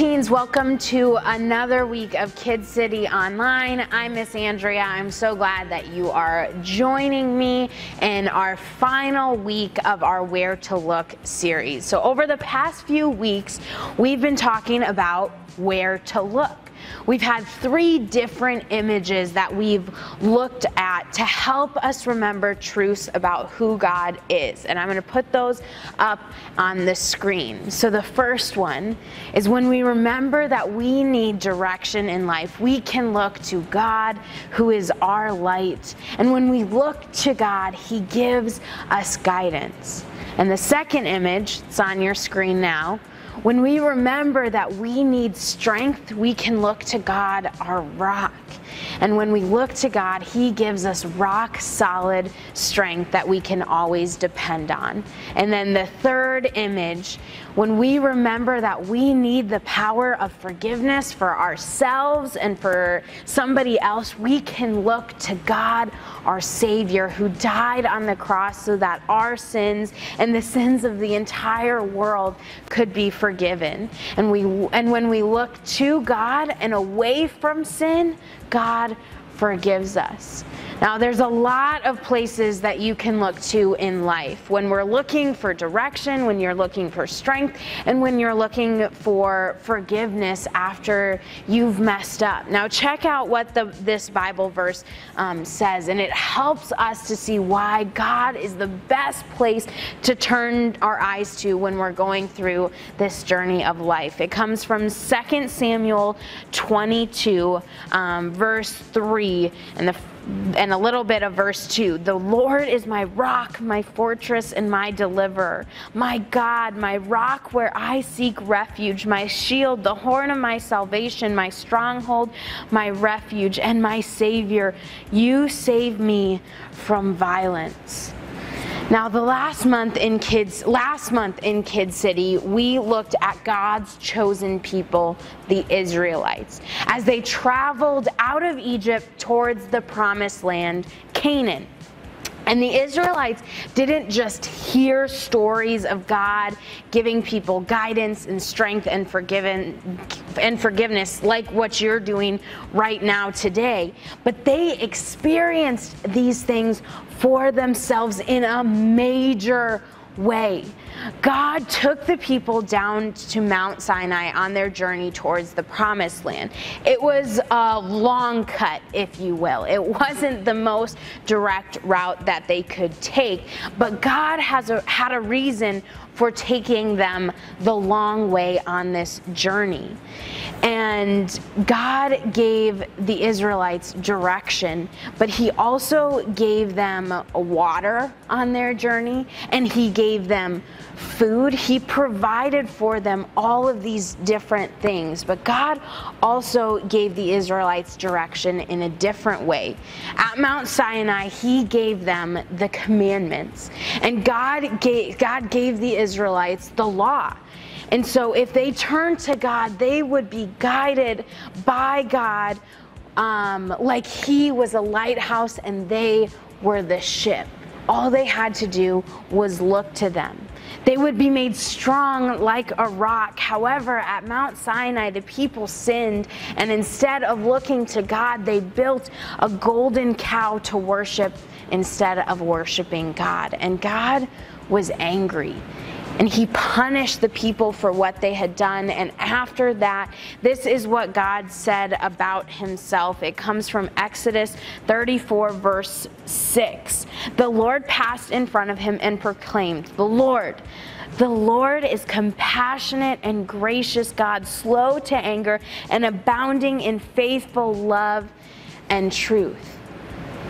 teens, welcome to another week of Kid City Online. I'm Miss Andrea. I'm so glad that you are joining me in our final week of our Where to Look series. So, over the past few weeks, we've been talking about where to look. We've had three different images that we've looked at to help us remember truths about who God is. And I'm going to put those up on the screen. So the first one is when we remember that we need direction in life, we can look to God who is our light. And when we look to God, He gives us guidance. And the second image, it's on your screen now, when we remember that we need strength, we can look to God, our rock. And when we look to God, He gives us rock solid strength that we can always depend on. And then the third image, when we remember that we need the power of forgiveness for ourselves and for somebody else, we can look to God, our Savior, who died on the cross so that our sins and the sins of the entire world could be forgiven. And we and when we look to God and away from sin, God forgives us. Now, there's a lot of places that you can look to in life when we're looking for direction, when you're looking for strength, and when you're looking for forgiveness after you've messed up. Now, check out what the, this Bible verse um, says, and it helps us to see why God is the best place to turn our eyes to when we're going through this journey of life. It comes from 2 Samuel 22, um, verse 3, and the and a little bit of verse 2 The Lord is my rock, my fortress, and my deliverer, my God, my rock where I seek refuge, my shield, the horn of my salvation, my stronghold, my refuge, and my Savior. You save me from violence. Now, the last month in kids, last month in Kid City, we looked at God's chosen people, the Israelites, as they traveled out of Egypt towards the promised land, Canaan. And the Israelites didn't just hear stories of God giving people guidance and strength and forgiven and forgiveness like what you're doing right now today, but they experienced these things for themselves in a major way. God took the people down to Mount Sinai on their journey towards the promised land. It was a long cut, if you will. It wasn't the most direct route that they could take, but God has a, had a reason for taking them the long way on this journey. And God gave the Israelites direction, but He also gave them water on their journey, and He gave them food. He provided for them all of these different things. But God also gave the Israelites direction in a different way. At Mount Sinai, He gave them the commandments, and God gave, God gave the Israelites the law. And so, if they turned to God, they would be guided by God um, like He was a lighthouse and they were the ship. All they had to do was look to them. They would be made strong like a rock. However, at Mount Sinai, the people sinned, and instead of looking to God, they built a golden cow to worship instead of worshiping God. And God was angry and he punished the people for what they had done. And after that, this is what God said about himself. It comes from Exodus 34, verse 6. The Lord passed in front of him and proclaimed, The Lord, the Lord is compassionate and gracious God, slow to anger and abounding in faithful love and truth.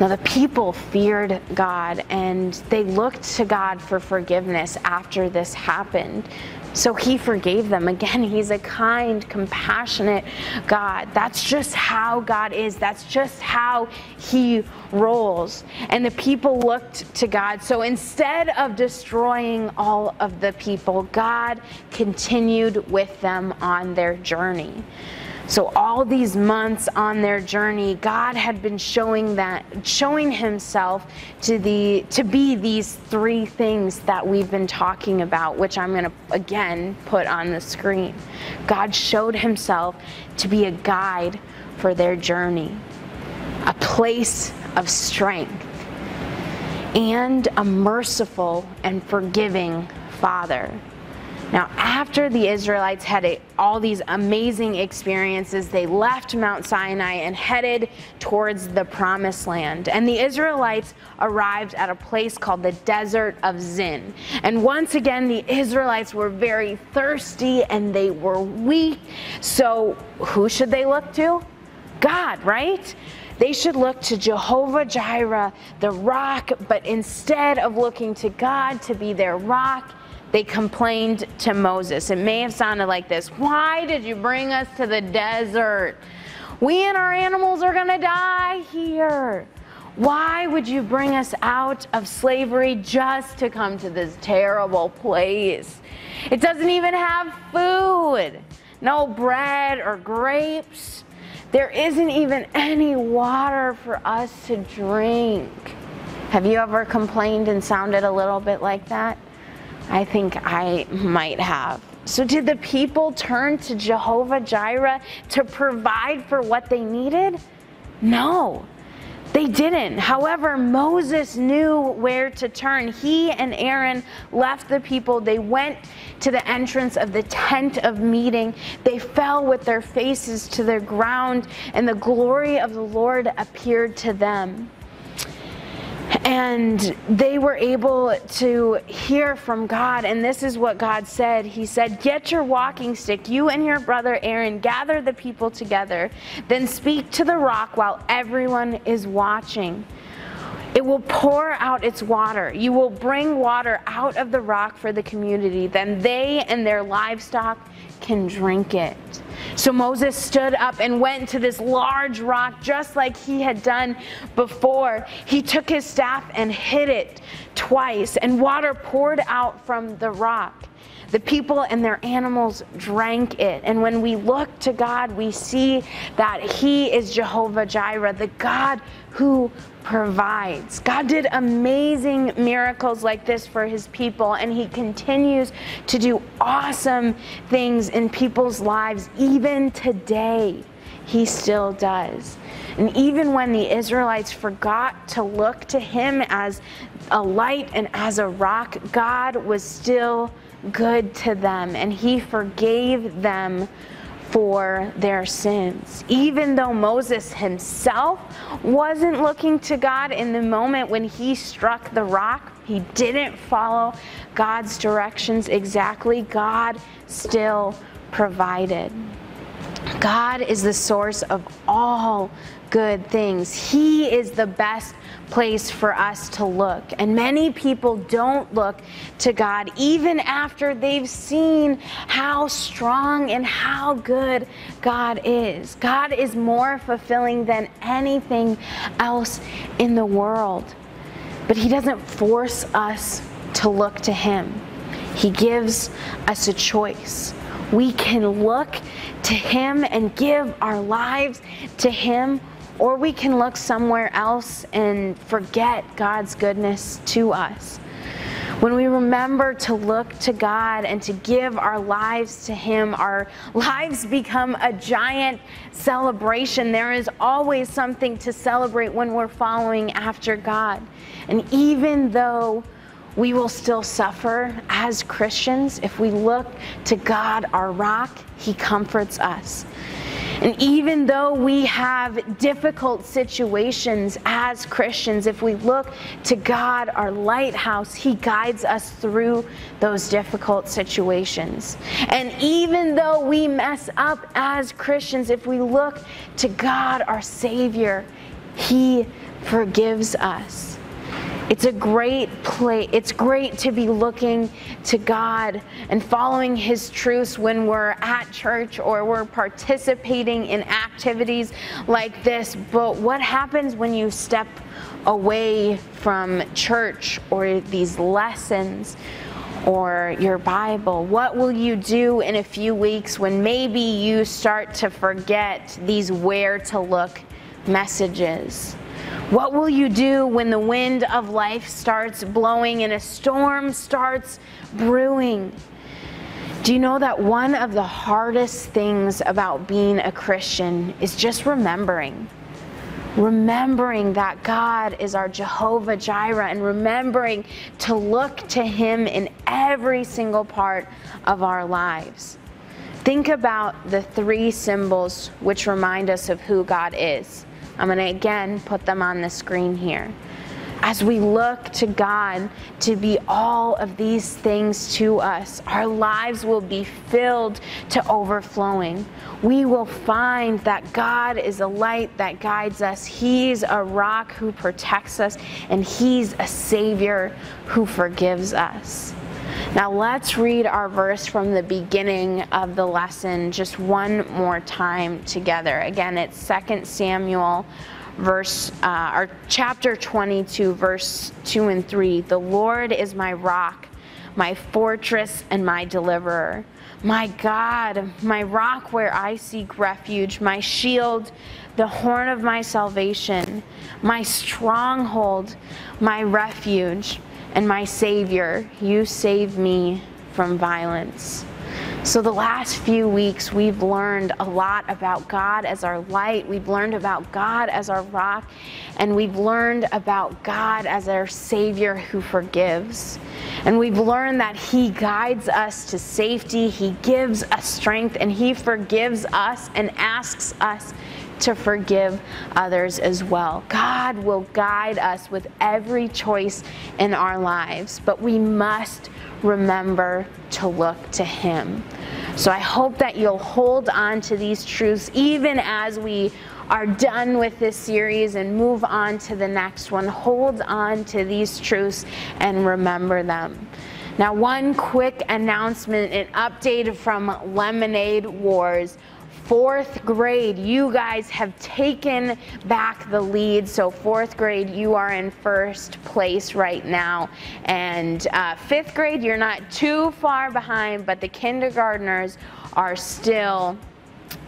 Now, the people feared God and they looked to God for forgiveness after this happened. So he forgave them. Again, he's a kind, compassionate God. That's just how God is. That's just how he rolls. And the people looked to God. So instead of destroying all of the people, God continued with them on their journey. So all these months on their journey, God had been showing that showing himself to the to be these three things that we've been talking about, which I'm going to again put on the screen. God showed himself to be a guide for their journey, a place of strength, and a merciful and forgiving Father. Now, after the Israelites had a, all these amazing experiences, they left Mount Sinai and headed towards the promised land. And the Israelites arrived at a place called the Desert of Zin. And once again, the Israelites were very thirsty and they were weak. So, who should they look to? God, right? They should look to Jehovah Jireh, the rock, but instead of looking to God to be their rock, they complained to Moses. It may have sounded like this Why did you bring us to the desert? We and our animals are going to die here. Why would you bring us out of slavery just to come to this terrible place? It doesn't even have food, no bread or grapes. There isn't even any water for us to drink. Have you ever complained and sounded a little bit like that? I think I might have. So, did the people turn to Jehovah Jireh to provide for what they needed? No, they didn't. However, Moses knew where to turn. He and Aaron left the people. They went to the entrance of the tent of meeting. They fell with their faces to the ground, and the glory of the Lord appeared to them and they were able to hear from God. And this is what God said He said, Get your walking stick, you and your brother Aaron, gather the people together, then speak to the rock while everyone is watching. It will pour out its water. You will bring water out of the rock for the community. Then they and their livestock can drink it. So Moses stood up and went to this large rock just like he had done before. He took his staff and hit it twice, and water poured out from the rock. The people and their animals drank it. And when we look to God, we see that He is Jehovah Jireh, the God who provides. God did amazing miracles like this for His people, and He continues to do awesome things in people's lives even today. He still does. And even when the Israelites forgot to look to Him as a light and as a rock, God was still good to them and he forgave them for their sins. Even though Moses himself wasn't looking to God in the moment when he struck the rock, he didn't follow God's directions exactly, God still provided. God is the source of all good things. He is the best place for us to look. And many people don't look to God even after they've seen how strong and how good God is. God is more fulfilling than anything else in the world. But He doesn't force us to look to Him, He gives us a choice. We can look to Him and give our lives to Him or we can look somewhere else and forget God's goodness to us. When we remember to look to God and to give our lives to Him, our lives become a giant celebration. There is always something to celebrate when we're following after God. And even though we will still suffer as Christians, if we look to God, our rock, He comforts us. And even though we have difficult situations as Christians, if we look to God, our lighthouse, He guides us through those difficult situations. And even though we mess up as Christians, if we look to God, our Savior, He forgives us. It's a great place. It's great to be looking to God and following His truths when we're at church or we're participating in activities like this. But what happens when you step away from church or these lessons? or your Bible? What will you do in a few weeks when maybe you start to forget these where to look messages? What will you do when the wind of life starts blowing and a storm starts brewing? Do you know that one of the hardest things about being a Christian is just remembering? Remembering that God is our Jehovah Jireh and remembering to look to Him in every single part of our lives. Think about the three symbols which remind us of who God is I'm going to again put them on the screen here. As we look to God to be all of these things to us, our lives will be filled to overflowing. We will find that God is a light that guides us, He's a rock who protects us, and He's a Savior who forgives us. Now let's read our verse from the beginning of the lesson just one more time together. Again, it's 2 Samuel verse uh, or chapter 22 verse 2 and 3. The Lord is my rock, my fortress and my deliverer. My God, my rock where I seek refuge, my shield, the horn of my salvation, my stronghold, my refuge and my Savior, you save me from violence. So, the last few weeks, we've learned a lot about God as our light. We've learned about God as our rock. And we've learned about God as our Savior who forgives. And we've learned that He guides us to safety, He gives us strength, and He forgives us and asks us to forgive others as well. God will guide us with every choice in our lives, but we must remember to look to Him. So I hope that you'll hold on to these truths even as we are done with this series and move on to the next one. Hold on to these truths and remember them. Now, one quick announcement and update from Lemonade Wars fourth grade, you guys have taken back the lead. So, fourth grade, you are in first place right now. And uh, fifth grade, you're not too far behind, but the kindergartners are still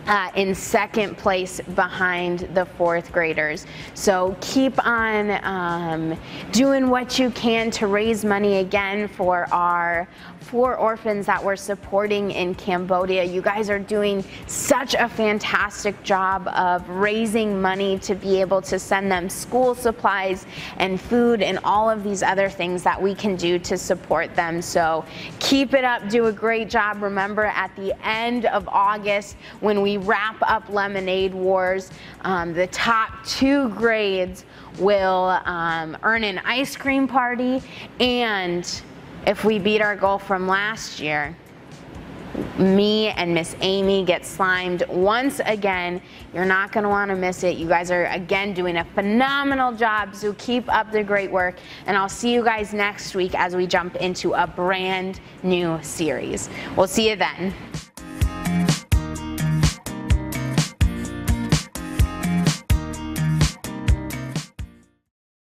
uh, in second place behind the fourth graders. So keep on um, doing what you can to raise money again for our four orphans that we're supporting in Cambodia. You guys are doing such a fantastic job of raising money to be able to send them school supplies and food and all of these other things that we can do to support them. So keep it up, do a great job. Remember, at the end of August, when we wrap up Lemonade Wars, um, the top two grades will um, earn an ice cream party and if we beat our goal from last year, me and Miss Amy get slimed once again. You're not going to want to miss it. You guys are, again, doing a phenomenal job, so keep up the great work. And I'll see you guys next week as we jump into a brand new series. We'll see you then.